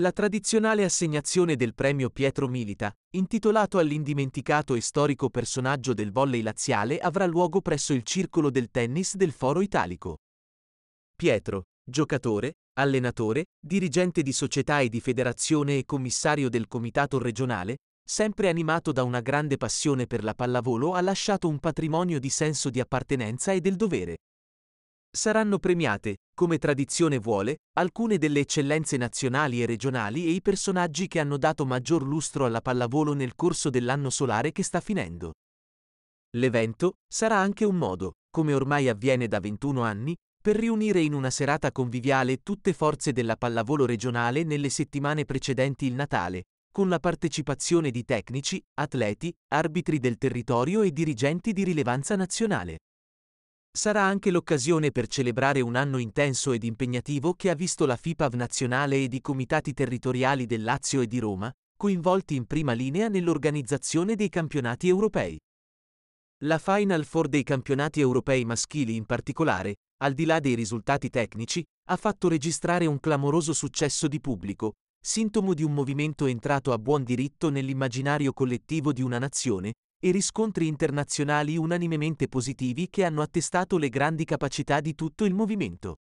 La tradizionale assegnazione del premio Pietro Milita, intitolato all'indimenticato e storico personaggio del volley laziale, avrà luogo presso il circolo del tennis del Foro Italico. Pietro, giocatore, allenatore, dirigente di società e di federazione e commissario del comitato regionale, sempre animato da una grande passione per la pallavolo, ha lasciato un patrimonio di senso di appartenenza e del dovere. Saranno premiate, come tradizione vuole, alcune delle eccellenze nazionali e regionali e i personaggi che hanno dato maggior lustro alla pallavolo nel corso dell'anno solare che sta finendo. L'evento sarà anche un modo, come ormai avviene da 21 anni, per riunire in una serata conviviale tutte forze della pallavolo regionale nelle settimane precedenti il Natale, con la partecipazione di tecnici, atleti, arbitri del territorio e dirigenti di rilevanza nazionale. Sarà anche l'occasione per celebrare un anno intenso ed impegnativo che ha visto la FIPAV nazionale ed i comitati territoriali del Lazio e di Roma, coinvolti in prima linea nell'organizzazione dei campionati europei. La Final Four dei campionati europei maschili in particolare, al di là dei risultati tecnici, ha fatto registrare un clamoroso successo di pubblico, sintomo di un movimento entrato a buon diritto nell'immaginario collettivo di una nazione, e riscontri internazionali unanimemente positivi che hanno attestato le grandi capacità di tutto il movimento.